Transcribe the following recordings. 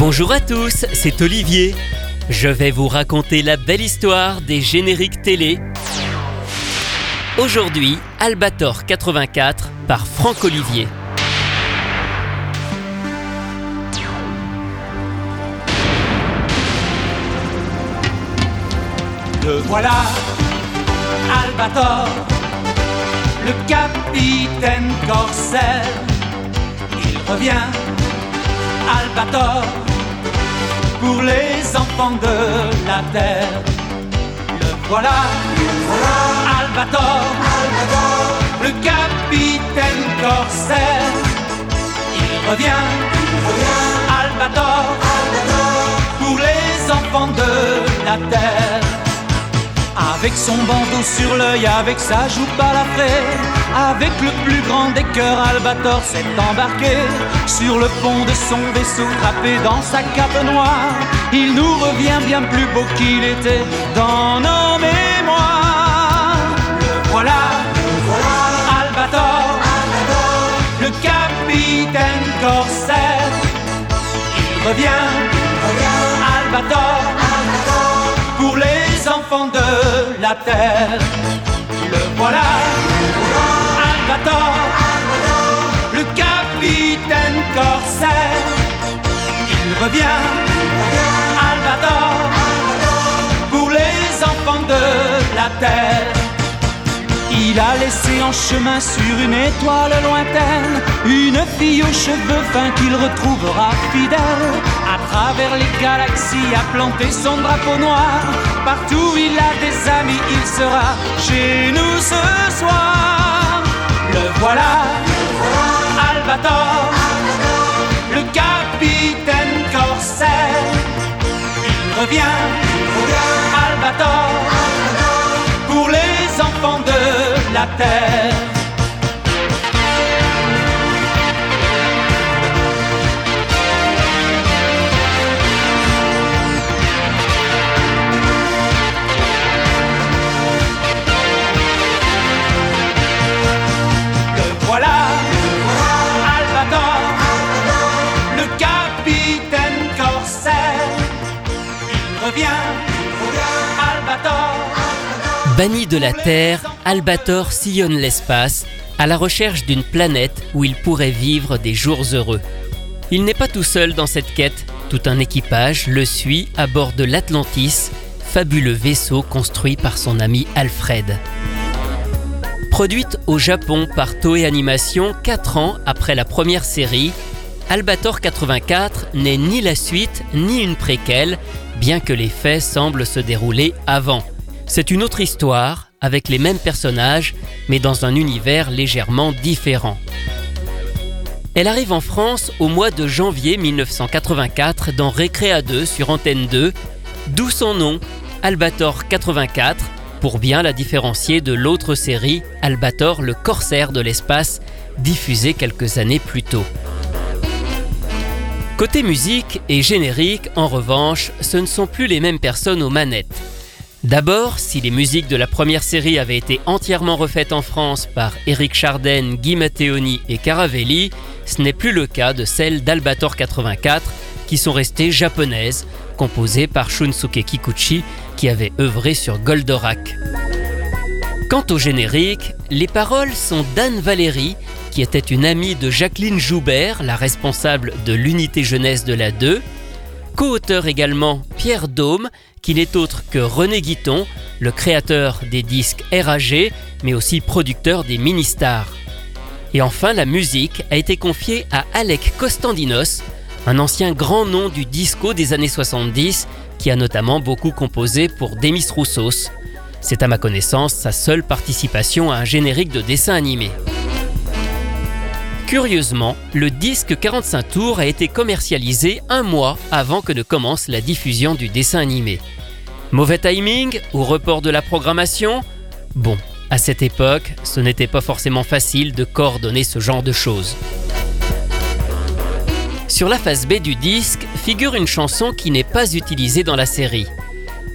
Bonjour à tous, c'est Olivier. Je vais vous raconter la belle histoire des génériques télé. Aujourd'hui, Albator 84 par Franck Olivier. Le voilà, Albator, le capitaine corsaire. Il revient, Albator, pour les enfants de la terre. Le voilà, Albator, le capitaine corsaire. Il revient, Albator, pour les enfants de la terre. Avec son bandeau sur l'œil, avec sa joue balafrée, avec le plus grand des cœurs, Albator s'est embarqué sur le pont de son vaisseau, trappé dans sa cape noire. Il nous revient bien plus beau qu'il était dans nos mémoires. Le voilà, Albator, le capitaine corsaire. Il revient, Albator, pour les enfants de la terre. Le voilà, Albator, Il revient, Albator, pour les enfants de la terre. Il a laissé en chemin sur une étoile lointaine une fille aux cheveux fins qu'il retrouvera fidèle. À travers les galaxies a planté son drapeau noir. Partout il a des amis, il sera chez nous Il revient, Albator, pour les enfants de la terre. Banni de la Terre, Albator sillonne l'espace à la recherche d'une planète où il pourrait vivre des jours heureux. Il n'est pas tout seul dans cette quête, tout un équipage le suit à bord de l'Atlantis, fabuleux vaisseau construit par son ami Alfred. Produite au Japon par Toei Animation 4 ans après la première série, Albator 84 n'est ni la suite ni une préquelle, bien que les faits semblent se dérouler avant. C'est une autre histoire, avec les mêmes personnages, mais dans un univers légèrement différent. Elle arrive en France au mois de janvier 1984 dans Récréa 2 sur Antenne 2, d'où son nom, Albator 84, pour bien la différencier de l'autre série, Albator le corsaire de l'espace, diffusée quelques années plus tôt. Côté musique et générique, en revanche, ce ne sont plus les mêmes personnes aux manettes. D'abord, si les musiques de la première série avaient été entièrement refaites en France par Eric Charden, Guy Matteoni et Caravelli, ce n'est plus le cas de celles d'Albator 84 qui sont restées japonaises, composées par Shunsuke Kikuchi qui avait œuvré sur Goldorak. Quant au générique, les paroles sont d'Anne Valéry, qui était une amie de Jacqueline Joubert, la responsable de l'unité jeunesse de la 2, co-auteur également Pierre Dôme, qui n'est autre que René Guiton, le créateur des disques RAG, mais aussi producteur des mini-stars. Et enfin, la musique a été confiée à Alec Kostandinos, un ancien grand nom du disco des années 70, qui a notamment beaucoup composé pour Demis Roussos. C'est à ma connaissance sa seule participation à un générique de dessin animé. Curieusement, le disque 45 tours a été commercialisé un mois avant que ne commence la diffusion du dessin animé. Mauvais timing ou report de la programmation? Bon, à cette époque, ce n'était pas forcément facile de coordonner ce genre de choses. Sur la face B du disque figure une chanson qui n'est pas utilisée dans la série.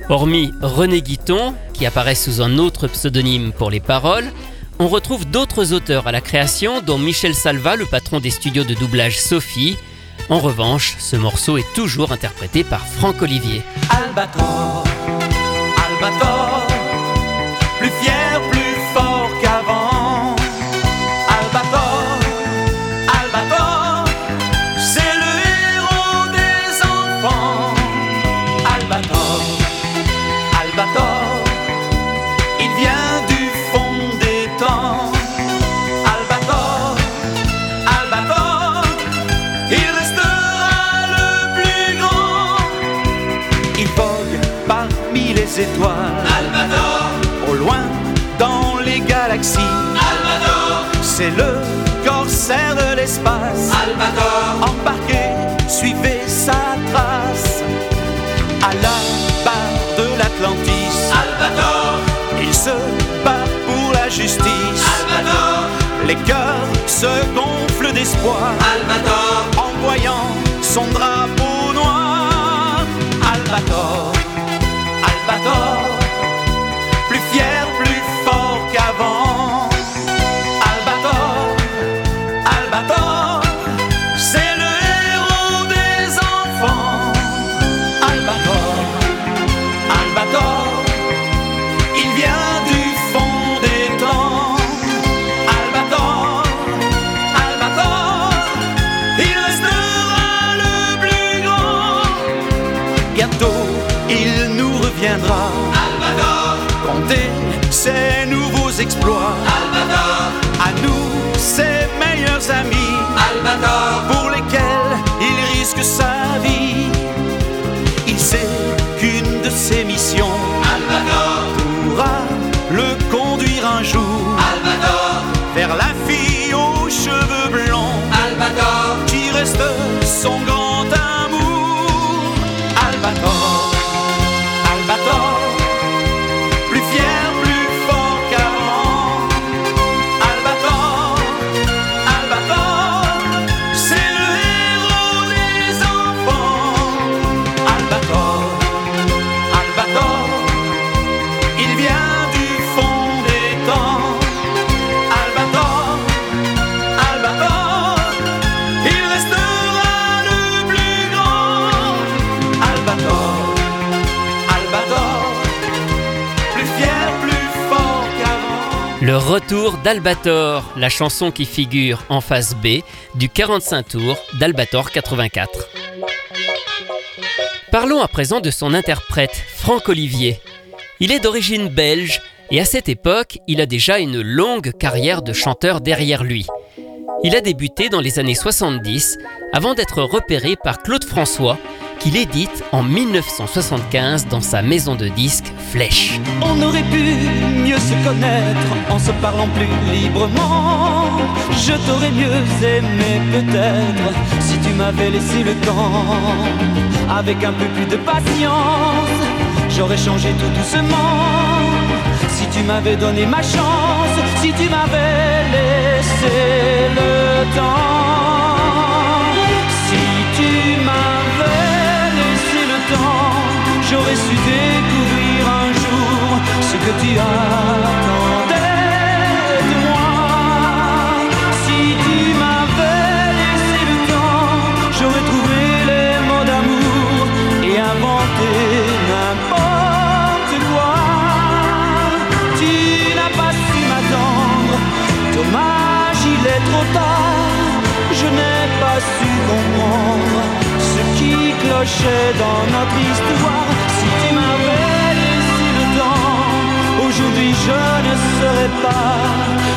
Hormis René Guiton, qui apparaît sous un autre pseudonyme pour les paroles, on retrouve d'autres auteurs à la création, dont Michel Salva, le patron des studios de doublage Sophie, En revanche, ce morceau est toujours interprété par Franck Olivier. Albator. Embarqué, suivez sa trace. À la barre de l'Atlantis. Albator. Il se bat pour la justice. Albator. Les cœurs se gonflent d'espoir. Albator. En voyant son drapeau noir. Albator. Albator, plus fier, plus fort qu'avant. Albator, Albator, Le retour d'Albator, la chanson qui figure en face B du 45 tours d'Albator 84. Parlons à présent de son interprète, Franck Olivier. Il est d'origine belge et à cette époque, il a déjà une longue carrière de chanteur derrière lui. Il a débuté dans les années 70 avant d'être repéré par Claude François, qu'il édite en 1975 dans sa maison de disques Flèche. On aurait pu se connaître en se parlant plus librement. Je t'aurais mieux aimé peut-être si tu m'avais laissé le temps. Avec un peu plus de patience, j'aurais changé tout doucement. Si tu m'avais donné ma chance, si tu m'avais laissé le temps. Si tu m'avais laissé le temps, j'aurais su je ne serais pas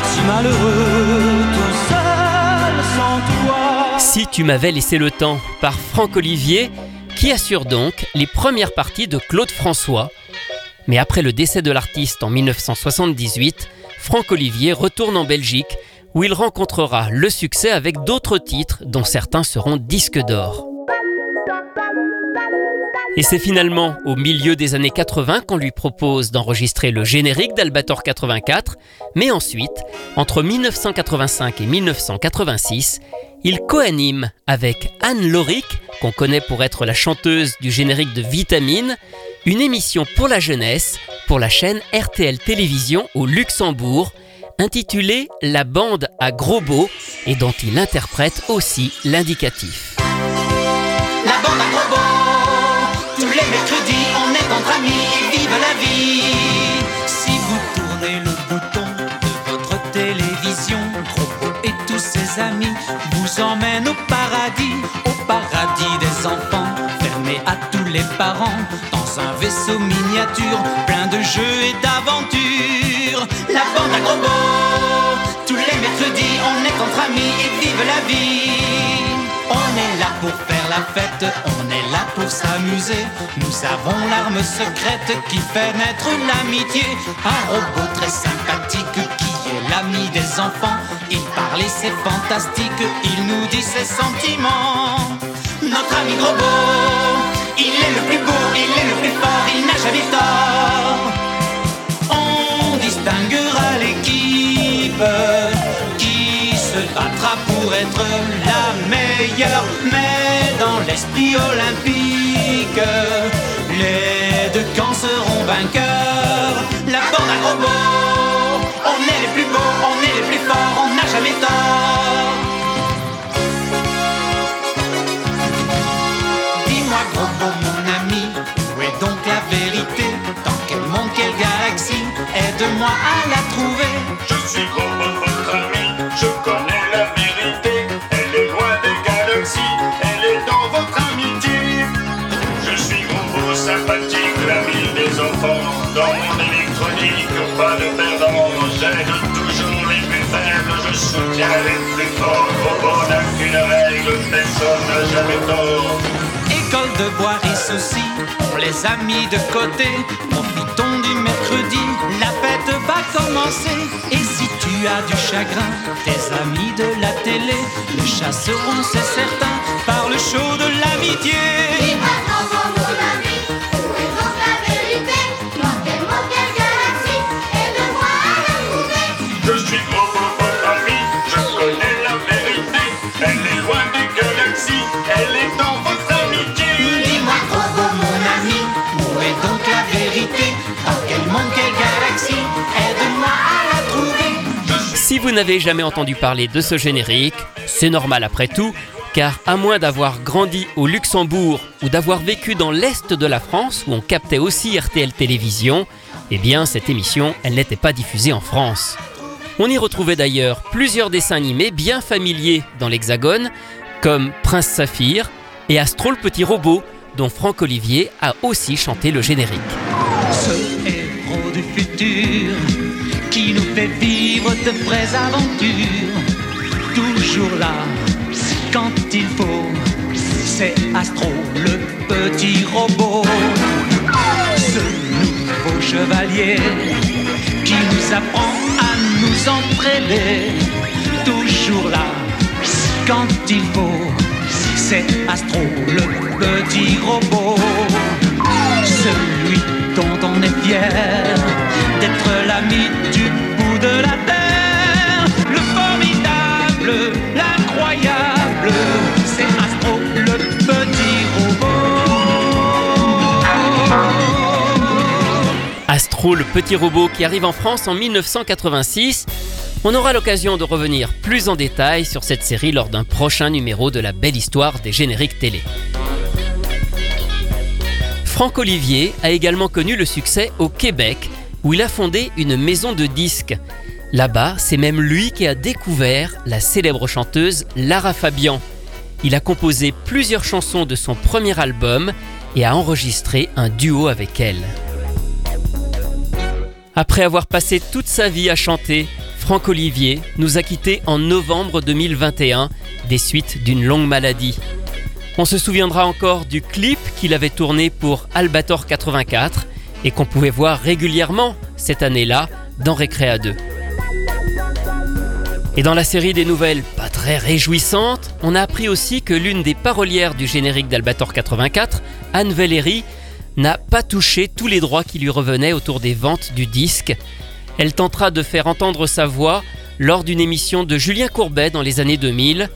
si malheureux tout seul sans toi. Si tu m'avais laissé le temps par Franck Olivier, qui assure donc les premières parties de Claude François. Mais après le décès de l'artiste en 1978, Franck Olivier retourne en Belgique où il rencontrera le succès avec d'autres titres dont certains seront disques d'or. Et c'est finalement au milieu des années 80 qu'on lui propose d'enregistrer le générique d'Albator 84, mais ensuite, entre 1985 et 1986, il coanime avec Anne Lorick, qu'on connaît pour être la chanteuse du générique de Vitamine, une émission pour la jeunesse pour la chaîne RTL Télévision au Luxembourg, intitulée La bande à gros beau et dont il interprète aussi l'indicatif. Vous emmènent au paradis, au paradis des enfants, fermé à tous les parents, dans un vaisseau miniature, plein de jeux et d'aventures. La bande à gros tous les mercredis, on est entre amis et vive la vie. On est là pour faire la fête, on est là pour s'amuser. Nous avons l'arme secrète qui fait naître l'amitié. Un robot très sympathique qui l'ami des enfants. Il parle et c'est fantastique, il nous dit ses sentiments. Notre ami robot, il est le plus beau, il est le plus fort, il n'a jamais tort. On distinguera l'équipe qui se battra pour être la meilleure, mais dans l'esprit olympique, les deux camps seront vainqueurs. La bande à on on n'a jamais tort. Dis-moi, gros beau, mon ami, où est donc la vérité? Dans quel monde, quelle galaxie Aide-moi à la trouver? Je suis gros votre ami, je connais la vérité. Elle est loin des galaxies, elle est dans votre amitié. Je suis gros sympathique, l'ami des enfants. Dans mon électronique, pas de perdant. J'aide je soutiens les plus forts. Robot n'a qu'une règle, personne n'a jamais tort. École de boire et soucis, pour les amis de côté. Profitons du mercredi, la fête va commencer. Et si tu as du chagrin, tes amis de la télé le chasseront, c'est certain, par le show de l'amitié. Si vous n'avez jamais entendu parler de ce générique, c'est normal après tout, car à moins d'avoir grandi au Luxembourg ou d'avoir vécu dans l'Est de la France où on captait aussi RTL Télévision, eh bien cette émission, elle n'était pas diffusée en France. On y retrouvait d'ailleurs plusieurs dessins animés bien familiers dans l'Hexagone, comme Prince Saphir et Astro petit robot, dont Franck Olivier a aussi chanté le générique. Vivre de vraies aventures. Toujours là quand il faut, c'est Astro le petit robot. Ce nouveau chevalier qui nous apprend à nous entraîner. Toujours là quand il faut, c'est Astro le petit robot. Celui dont on est fier Astro, le petit robot qui arrive en France en 1986. On aura l'occasion de revenir plus en détail sur cette série lors d'un prochain numéro de la belle histoire des génériques télé. Franck Olivier a également connu le succès au Québec, où il a fondé une maison de disques. Là-bas, c'est même lui qui a découvert la célèbre chanteuse Lara Fabian. Il a composé plusieurs chansons de son premier album et a enregistré un duo avec elle. Après avoir passé toute sa vie à chanter, Franck Olivier nous a quittés en novembre 2021 des suites d'une longue maladie. On se souviendra encore du clip qu'il avait tourné pour Albator 84 et qu'on pouvait voir régulièrement cette année-là dans Récréa 2. Et dans la série des nouvelles pas très réjouissantes, on a appris aussi que l'une des parolières du générique d'Albator 84, Anne Valéry, n'a pas touché tous les droits qui lui revenaient autour des ventes du disque. Elle tentera de faire entendre sa voix lors d'une émission de Julien Courbet dans les années 2000.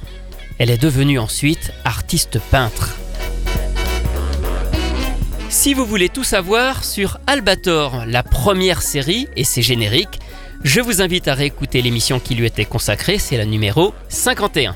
Elle est devenue ensuite artiste peintre. Si vous voulez tout savoir sur Albator, la première série et ses génériques, je vous invite à réécouter l'émission qui lui était consacrée, c'est la numéro 51.